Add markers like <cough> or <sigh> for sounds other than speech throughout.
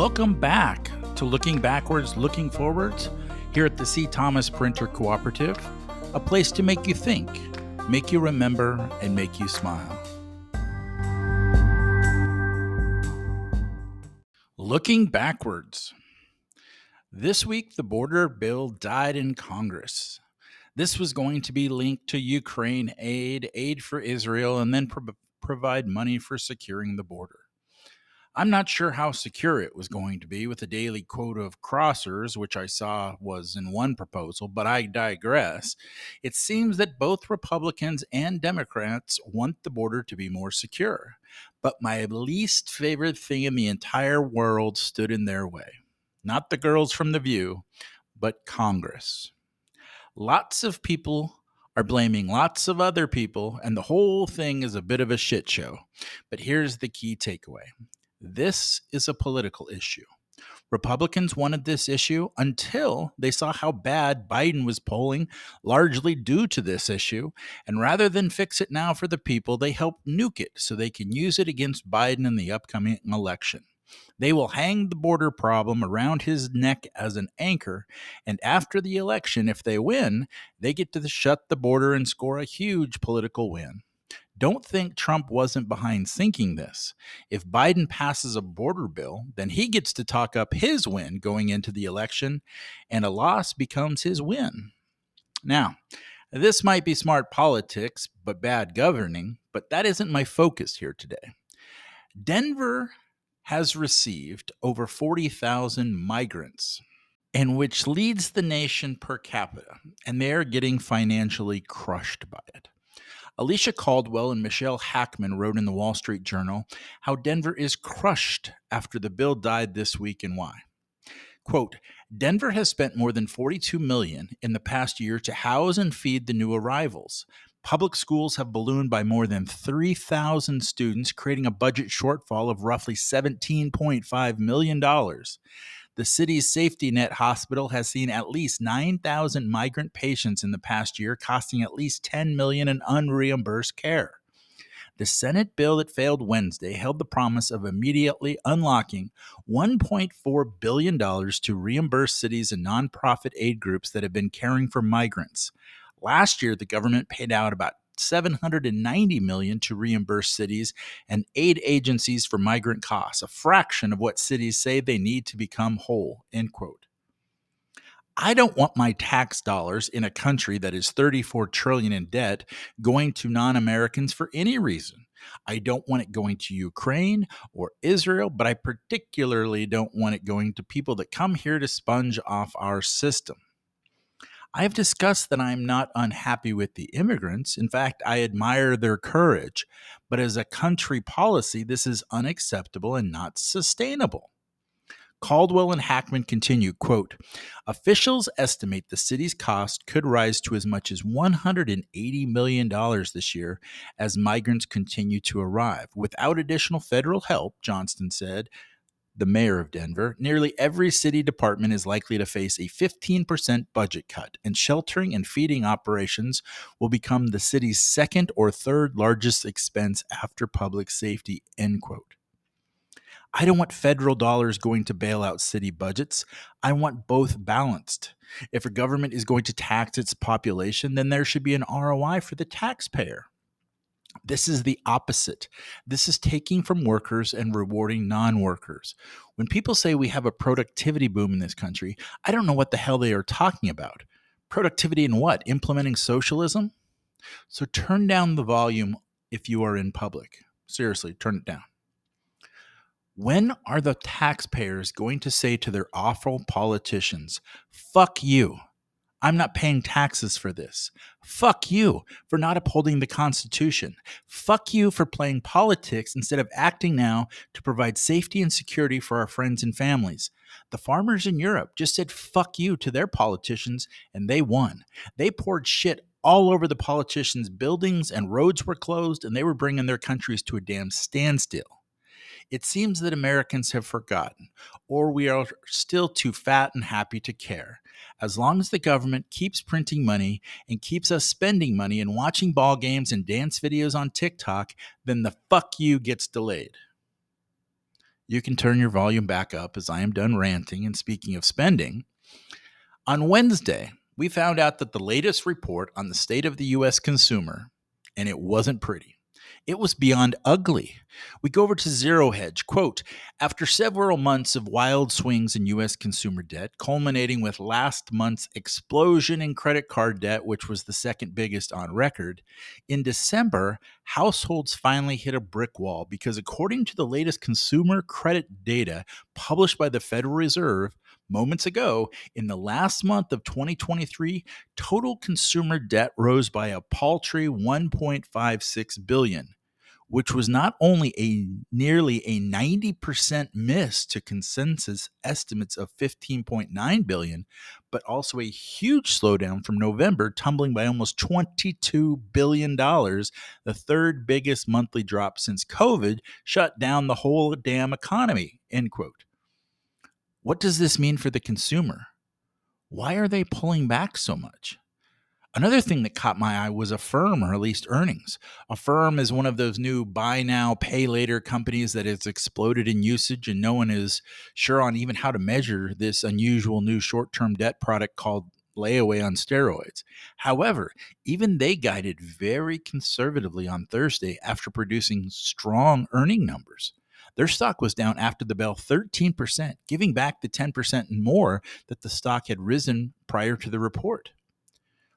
Welcome back to Looking Backwards, Looking Forwards here at the C. Thomas Printer Cooperative, a place to make you think, make you remember, and make you smile. Looking backwards. This week, the border bill died in Congress. This was going to be linked to Ukraine aid, aid for Israel, and then pro- provide money for securing the border. I'm not sure how secure it was going to be with a daily quota of crossers, which I saw was in one proposal, but I digress. It seems that both Republicans and Democrats want the border to be more secure. But my least favorite thing in the entire world stood in their way. Not the girls from The View, but Congress. Lots of people are blaming lots of other people, and the whole thing is a bit of a shit show. But here's the key takeaway this is a political issue. Republicans wanted this issue until they saw how bad Biden was polling, largely due to this issue. And rather than fix it now for the people, they helped nuke it so they can use it against Biden in the upcoming election. They will hang the border problem around his neck as an anchor, and after the election, if they win, they get to shut the border and score a huge political win. Don't think Trump wasn't behind thinking this. If Biden passes a border bill, then he gets to talk up his win going into the election, and a loss becomes his win. Now, this might be smart politics, but bad governing, but that isn't my focus here today. Denver has received over 40,000 migrants, and which leads the nation per capita, and they are getting financially crushed by it. Alicia Caldwell and Michelle Hackman wrote in the Wall Street Journal how Denver is crushed after the bill died this week and why. Quote, Denver has spent more than 42 million in the past year to house and feed the new arrivals. Public schools have ballooned by more than 3,000 students, creating a budget shortfall of roughly $17.5 million. The city's safety net hospital has seen at least 9,000 migrant patients in the past year, costing at least 10 million in unreimbursed care. The Senate bill that failed Wednesday held the promise of immediately unlocking $1.4 billion to reimburse cities and nonprofit aid groups that have been caring for migrants. Last year, the government paid out about 790 million to reimburse cities and aid agencies for migrant costs, a fraction of what cities say they need to become whole. End quote. I don't want my tax dollars in a country that is 34 trillion in debt going to non-Americans for any reason. I don't want it going to Ukraine or Israel, but I particularly don't want it going to people that come here to sponge off our system. I have discussed that I am not unhappy with the immigrants. In fact, I admire their courage. But as a country policy, this is unacceptable and not sustainable. Caldwell and Hackman continue, quote, officials estimate the city's cost could rise to as much as $180 million this year as migrants continue to arrive. Without additional federal help, Johnston said, the mayor of Denver, nearly every city department is likely to face a 15% budget cut, and sheltering and feeding operations will become the city's second or third largest expense after public safety. End quote. I don't want federal dollars going to bail out city budgets. I want both balanced. If a government is going to tax its population, then there should be an ROI for the taxpayer. This is the opposite. This is taking from workers and rewarding non workers. When people say we have a productivity boom in this country, I don't know what the hell they are talking about. Productivity in what? Implementing socialism? So turn down the volume if you are in public. Seriously, turn it down. When are the taxpayers going to say to their awful politicians, fuck you? I'm not paying taxes for this. Fuck you for not upholding the Constitution. Fuck you for playing politics instead of acting now to provide safety and security for our friends and families. The farmers in Europe just said fuck you to their politicians and they won. They poured shit all over the politicians' buildings and roads were closed and they were bringing their countries to a damn standstill. It seems that Americans have forgotten, or we are still too fat and happy to care. As long as the government keeps printing money and keeps us spending money and watching ball games and dance videos on TikTok, then the fuck you gets delayed. You can turn your volume back up as I am done ranting and speaking of spending. On Wednesday, we found out that the latest report on the state of the U.S. consumer, and it wasn't pretty. It was beyond ugly. We go over to Zero Hedge. Quote After several months of wild swings in U.S. consumer debt, culminating with last month's explosion in credit card debt, which was the second biggest on record, in December, households finally hit a brick wall because, according to the latest consumer credit data published by the Federal Reserve, moments ago, in the last month of 2023, total consumer debt rose by a paltry 1.56 billion, which was not only a nearly a 90% miss to consensus estimates of 15.9 billion, but also a huge slowdown from November, tumbling by almost 22 billion dollars, the third biggest monthly drop since COVID shut down the whole damn economy. End quote. What does this mean for the consumer? Why are they pulling back so much? Another thing that caught my eye was Affirm released earnings. Affirm is one of those new buy now, pay later companies that has exploded in usage, and no one is sure on even how to measure this unusual new short term debt product called layaway on steroids. However, even they guided very conservatively on Thursday after producing strong earning numbers. Their stock was down after the bell 13%, giving back the 10% and more that the stock had risen prior to the report.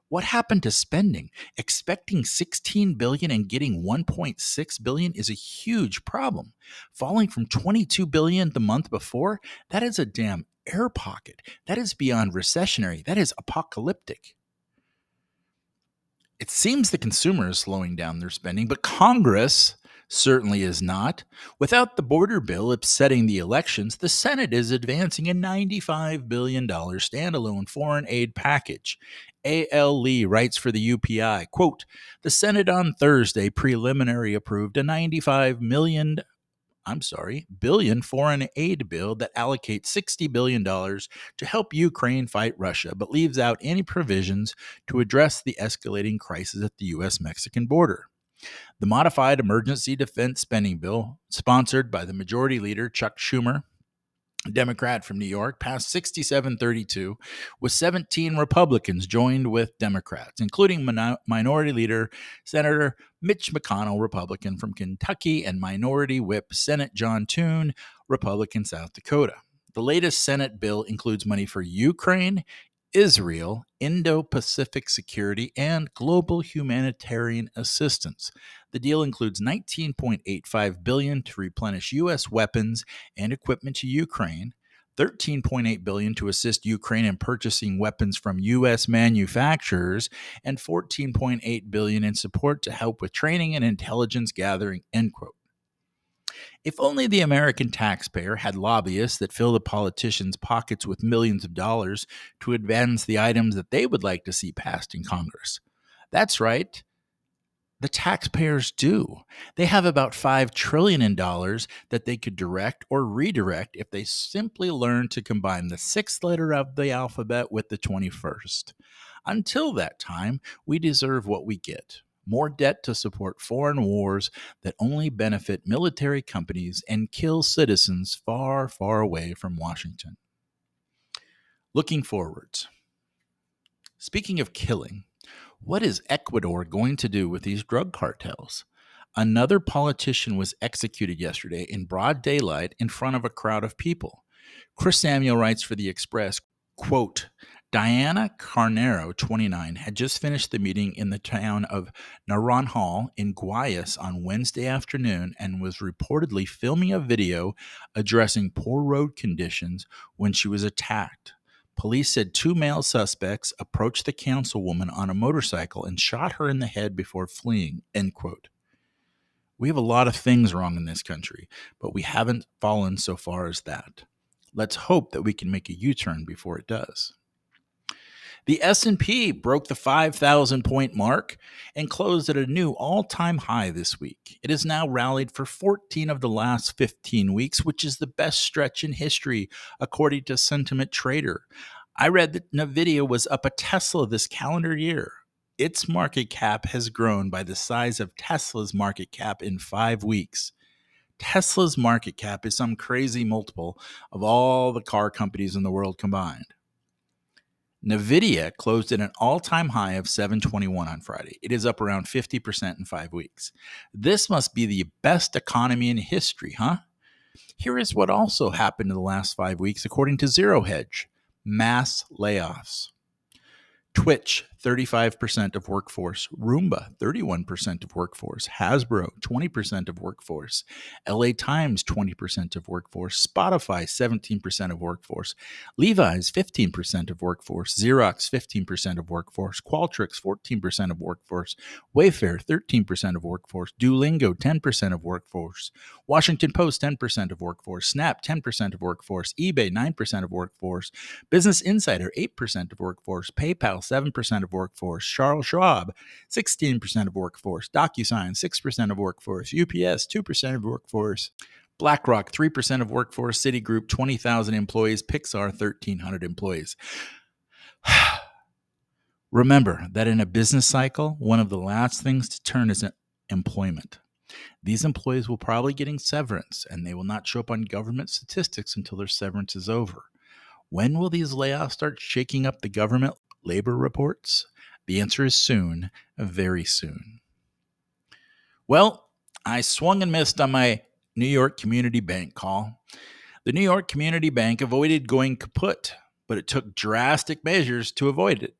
What happened to spending? Expecting 16 billion and getting 1.6 billion is a huge problem. Falling from 22 billion the month before, that is a damn air pocket. That is beyond recessionary. That is apocalyptic. It seems the consumer is slowing down their spending, but Congress certainly is not. Without the border bill upsetting the elections, the Senate is advancing a $95 billion standalone foreign aid package. A.L. Lee writes for the UPI, quote, The Senate on Thursday preliminary approved a 95 million I'm sorry, billion foreign aid bill that allocates $60 billion to help Ukraine fight Russia, but leaves out any provisions to address the escalating crisis at the U.S. Mexican border. The modified emergency defense spending bill, sponsored by the majority leader Chuck Schumer, Democrat from New York, passed 6732, with 17 Republicans joined with Democrats, including Minority Leader Senator Mitch McConnell, Republican from Kentucky, and Minority Whip Senate John Thune, Republican, South Dakota. The latest Senate bill includes money for Ukraine, Israel, Indo Pacific security, and global humanitarian assistance. The deal includes 19.85 billion to replenish US weapons and equipment to Ukraine, 13.8 billion to assist Ukraine in purchasing weapons from US manufacturers, and 14.8 billion in support to help with training and intelligence gathering, end quote. If only the American taxpayer had lobbyists that fill the politicians' pockets with millions of dollars to advance the items that they would like to see passed in Congress. That's right. The taxpayers do. They have about 5 trillion in dollars that they could direct or redirect if they simply learn to combine the sixth letter of the alphabet with the 21st. Until that time, we deserve what we get more debt to support foreign wars that only benefit military companies and kill citizens far, far away from Washington. Looking forwards. Speaking of killing, what is Ecuador going to do with these drug cartels? Another politician was executed yesterday in broad daylight in front of a crowd of people. Chris Samuel writes for The Express, quote, Diana Carnero, 29, had just finished the meeting in the town of Naranjal in Guayas on Wednesday afternoon and was reportedly filming a video addressing poor road conditions when she was attacked. Police said two male suspects approached the councilwoman on a motorcycle and shot her in the head before fleeing. End quote. We have a lot of things wrong in this country, but we haven't fallen so far as that. Let's hope that we can make a U-turn before it does. The S&P broke the 5000 point mark and closed at a new all-time high this week. It has now rallied for 14 of the last 15 weeks, which is the best stretch in history according to Sentiment Trader. I read that Nvidia was up a Tesla this calendar year. Its market cap has grown by the size of Tesla's market cap in 5 weeks. Tesla's market cap is some crazy multiple of all the car companies in the world combined. Nvidia closed at an all-time high of 721 on Friday. It is up around 50% in 5 weeks. This must be the best economy in history, huh? Here is what also happened in the last 5 weeks according to Zero Hedge. Mass layoffs. Twitch, 35% of workforce. Roomba, 31% of workforce. Hasbro, 20% of workforce. LA Times, 20% of workforce. Spotify, 17% of workforce. Levi's, 15% of workforce. Xerox, 15% of workforce. Qualtrics, 14% of workforce. Wayfair, 13% of workforce. Duolingo, 10% of workforce. Washington Post, 10% of workforce. Snap, 10% of workforce. eBay, 9% of workforce. Business Insider, 8% of workforce. PayPal, 7% of workforce. Charles Schwab, 16% of workforce. DocuSign, 6% of workforce. UPS, 2% of workforce. BlackRock, 3% of workforce. Citigroup, 20,000 employees. Pixar, 1,300 employees. <sighs> Remember that in a business cycle, one of the last things to turn is employment. These employees will probably getting severance and they will not show up on government statistics until their severance is over. When will these layoffs start shaking up the government labor reports? The answer is soon, very soon. Well, I swung and missed on my New York Community Bank call. The New York Community Bank avoided going kaput, but it took drastic measures to avoid it.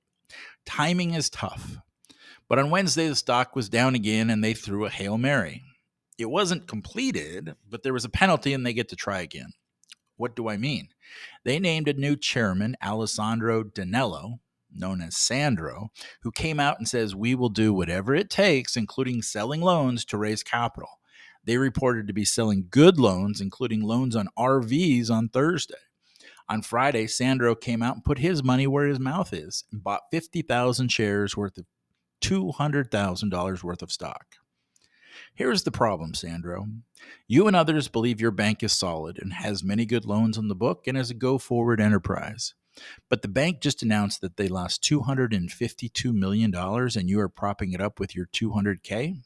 Timing is tough. But on Wednesday, the stock was down again and they threw a Hail Mary. It wasn't completed, but there was a penalty and they get to try again. What do I mean? They named a new chairman, Alessandro DiNello, known as Sandro, who came out and says, We will do whatever it takes, including selling loans to raise capital. They reported to be selling good loans, including loans on RVs on Thursday. On Friday, Sandro came out and put his money where his mouth is and bought 50,000 shares worth of $200,000 worth of stock. Here's the problem, Sandro. You and others believe your bank is solid and has many good loans on the book and is a go forward enterprise. But the bank just announced that they lost $252 million and you are propping it up with your 200K?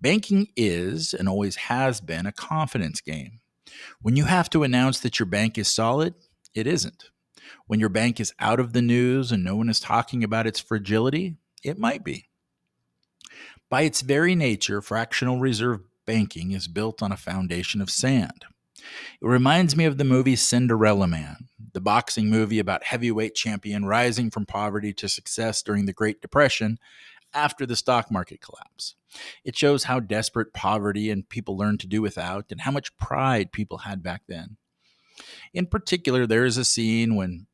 Banking is and always has been a confidence game. When you have to announce that your bank is solid, it isn't. When your bank is out of the news and no one is talking about its fragility, it might be. By its very nature, fractional reserve banking is built on a foundation of sand. It reminds me of the movie Cinderella Man, the boxing movie about heavyweight champion rising from poverty to success during the Great Depression after the stock market collapse. It shows how desperate poverty and people learned to do without and how much pride people had back then. In particular, there is a scene when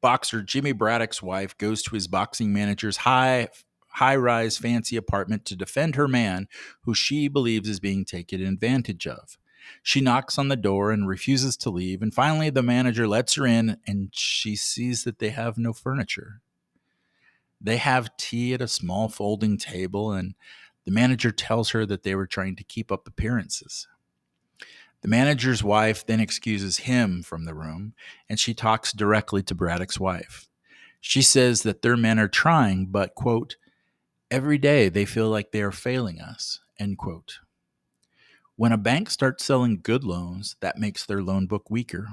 boxer Jimmy Braddock's wife goes to his boxing manager's high high-rise fancy apartment to defend her man who she believes is being taken advantage of. She knocks on the door and refuses to leave, and finally the manager lets her in and she sees that they have no furniture. They have tea at a small folding table, and the manager tells her that they were trying to keep up appearances. The manager's wife then excuses him from the room, and she talks directly to Braddock's wife. She says that their men are trying, but, quote, every day they feel like they are failing us, end quote. When a bank starts selling good loans, that makes their loan book weaker.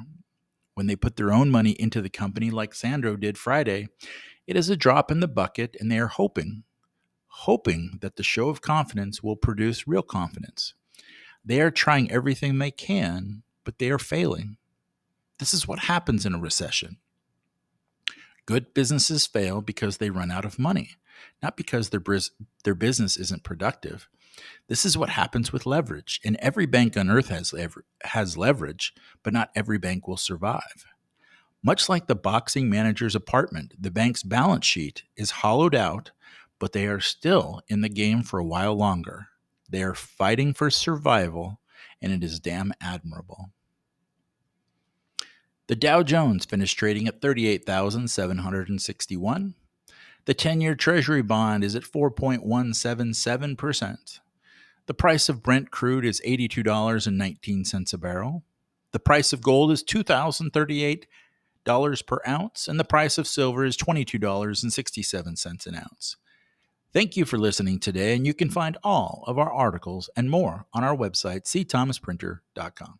When they put their own money into the company, like Sandro did Friday, it is a drop in the bucket, and they are hoping, hoping that the show of confidence will produce real confidence. They are trying everything they can, but they are failing. This is what happens in a recession. Good businesses fail because they run out of money, not because their, their business isn't productive. This is what happens with leverage. And every bank on earth has, lever- has leverage, but not every bank will survive. Much like the boxing manager's apartment, the bank's balance sheet is hollowed out, but they are still in the game for a while longer. They are fighting for survival, and it is damn admirable. The Dow Jones finished trading at 38,761. The 10 year Treasury bond is at 4.177%. The price of Brent crude is $82.19 a barrel. The price of gold is $2,038 per ounce, and the price of silver is $22.67 an ounce. Thank you for listening today, and you can find all of our articles and more on our website, cthomasprinter.com.